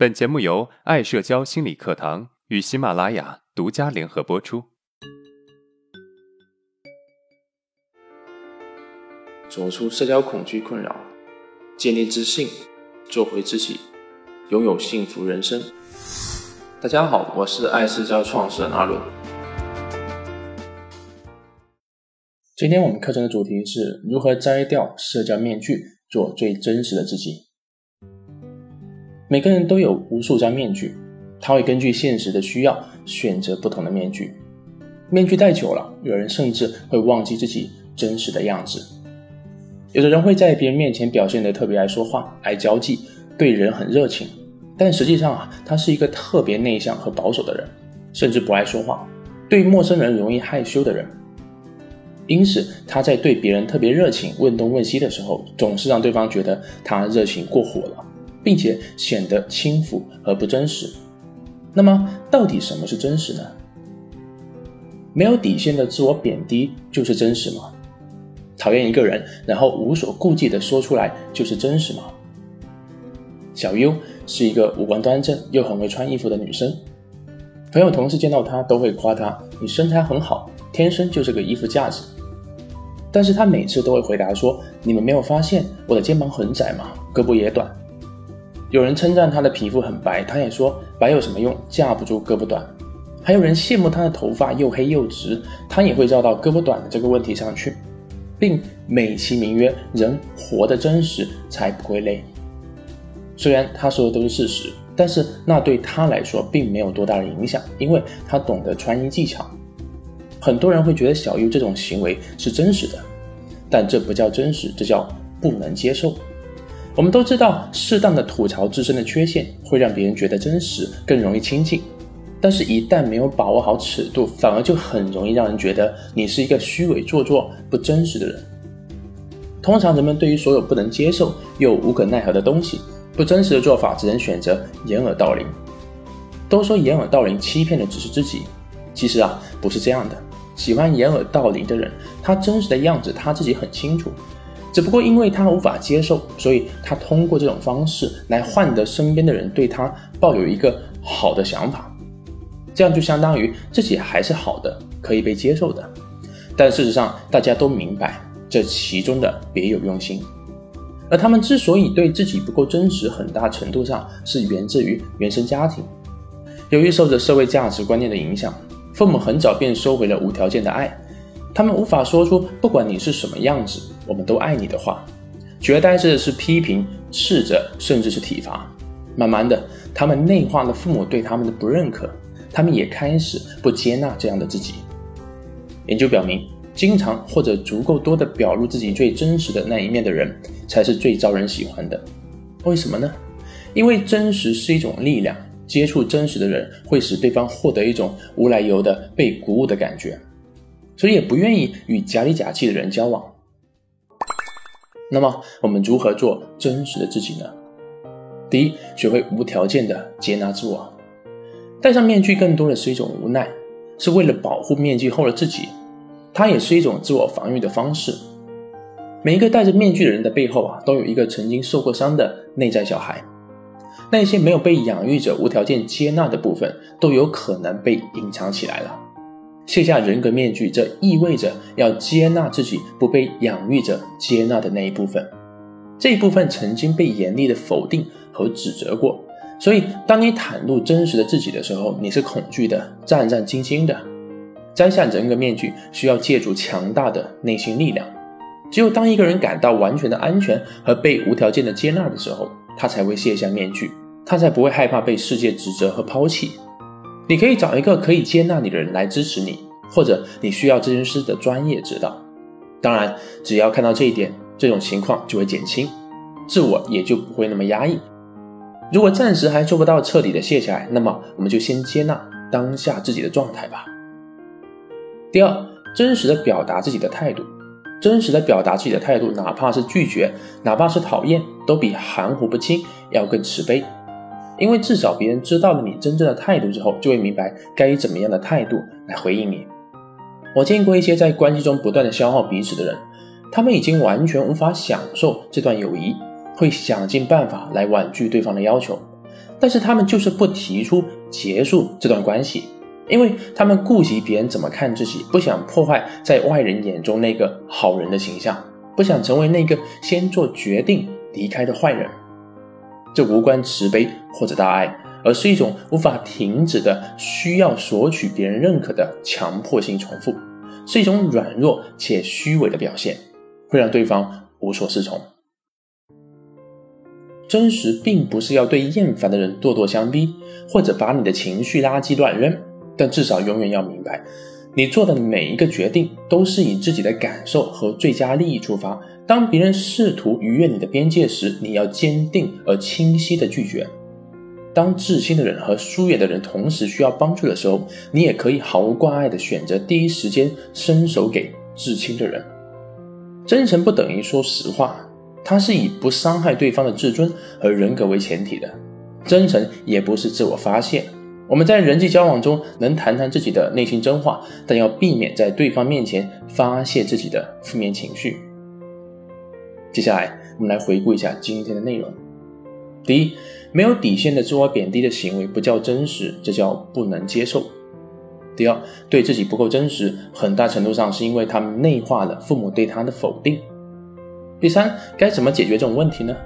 本节目由爱社交心理课堂与喜马拉雅独家联合播出。走出社交恐惧困扰，建立自信，做回自己，拥有幸福人生。大家好，我是爱社交创始人阿伦。今天我们课程的主题是如何摘掉社交面具，做最真实的自己。每个人都有无数张面具，他会根据现实的需要选择不同的面具。面具戴久了，有人甚至会忘记自己真实的样子。有的人会在别人面前表现得特别爱说话、爱交际，对人很热情，但实际上啊，他是一个特别内向和保守的人，甚至不爱说话，对陌生人容易害羞的人。因此，他在对别人特别热情、问东问西的时候，总是让对方觉得他热情过火了。并且显得轻浮和不真实。那么，到底什么是真实呢？没有底线的自我贬低就是真实吗？讨厌一个人，然后无所顾忌地说出来就是真实吗？小优是一个五官端正又很会穿衣服的女生，朋友同事见到她都会夸她：“你身材很好，天生就是个衣服架子。”但是她每次都会回答说：“你们没有发现我的肩膀很窄吗？胳膊也短。”有人称赞她的皮肤很白，她也说白有什么用，架不住胳膊短。还有人羡慕她的头发又黑又直，她也会绕到胳膊短的这个问题上去，并美其名曰人活得真实才不会累。虽然他说的都是事实，但是那对他来说并没有多大的影响，因为他懂得穿衣技巧。很多人会觉得小优这种行为是真实的，但这不叫真实，这叫不能接受。我们都知道，适当的吐槽自身的缺陷会让别人觉得真实，更容易亲近。但是，一旦没有把握好尺度，反而就很容易让人觉得你是一个虚伪、做作、不真实的人。通常，人们对于所有不能接受又无可奈何的东西，不真实的做法，只能选择掩耳盗铃。都说掩耳盗铃欺骗的只是自己，其实啊，不是这样的。喜欢掩耳盗铃的人，他真实的样子他自己很清楚。只不过因为他无法接受，所以他通过这种方式来换得身边的人对他抱有一个好的想法，这样就相当于自己还是好的，可以被接受的。但事实上，大家都明白这其中的别有用心。而他们之所以对自己不够真实，很大程度上是源自于原生家庭。由于受着社会价值观念的影响，父母很早便收回了无条件的爱。他们无法说出“不管你是什么样子，我们都爱你”的话，取而代之的是批评、斥责，甚至是体罚。慢慢的，他们内化了父母对他们的不认可，他们也开始不接纳这样的自己。研究表明，经常或者足够多的表露自己最真实的那一面的人，才是最招人喜欢的。为什么呢？因为真实是一种力量，接触真实的人会使对方获得一种无来由的被鼓舞的感觉。所以也不愿意与假里假气的人交往。那么我们如何做真实的自己呢？第一，学会无条件的接纳自我。戴上面具更多的是一种无奈，是为了保护面具后的自己。它也是一种自我防御的方式。每一个戴着面具的人的背后啊，都有一个曾经受过伤的内在小孩。那些没有被养育者无条件接纳的部分，都有可能被隐藏起来了。卸下人格面具，这意味着要接纳自己不被养育者接纳的那一部分。这一部分曾经被严厉的否定和指责过，所以当你袒露真实的自己的时候，你是恐惧的、战战兢兢的。摘下人格面具需要借助强大的内心力量。只有当一个人感到完全的安全和被无条件的接纳的时候，他才会卸下面具，他才不会害怕被世界指责和抛弃。你可以找一个可以接纳你的人来支持你，或者你需要咨询师的专业指导。当然，只要看到这一点，这种情况就会减轻，自我也就不会那么压抑。如果暂时还做不到彻底的卸下来，那么我们就先接纳当下自己的状态吧。第二，真实的表达自己的态度，真实的表达自己的态度，哪怕是拒绝，哪怕是讨厌，都比含糊不清要更慈悲。因为至少别人知道了你真正的态度之后，就会明白该以怎么样的态度来回应你。我见过一些在关系中不断的消耗彼此的人，他们已经完全无法享受这段友谊，会想尽办法来婉拒对方的要求。但是他们就是不提出结束这段关系，因为他们顾及别人怎么看自己，不想破坏在外人眼中那个好人的形象，不想成为那个先做决定离开的坏人。这无关慈悲或者大爱，而是一种无法停止的需要索取别人认可的强迫性重复，是一种软弱且虚伪的表现，会让对方无所适从。真实并不是要对厌烦的人咄咄相逼，或者把你的情绪垃圾乱扔，但至少永远要明白，你做的每一个决定都是以自己的感受和最佳利益出发。当别人试图逾越你的边界时，你要坚定而清晰的拒绝。当至亲的人和疏远的人同时需要帮助的时候，你也可以毫无挂碍的选择第一时间伸手给至亲的人。真诚不等于说实话。它是以不伤害对方的自尊和人格为前提的，真诚也不是自我发泄。我们在人际交往中能谈谈自己的内心真话，但要避免在对方面前发泄自己的负面情绪。接下来，我们来回顾一下今天的内容。第一，没有底线的自我贬低的行为不叫真实，这叫不能接受。第二，对自己不够真实，很大程度上是因为他们内化了父母对他的否定。第三，该怎么解决这种问题呢？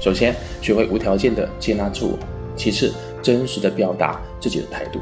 首先，学会无条件的接纳自我；其次，真实的表达自己的态度。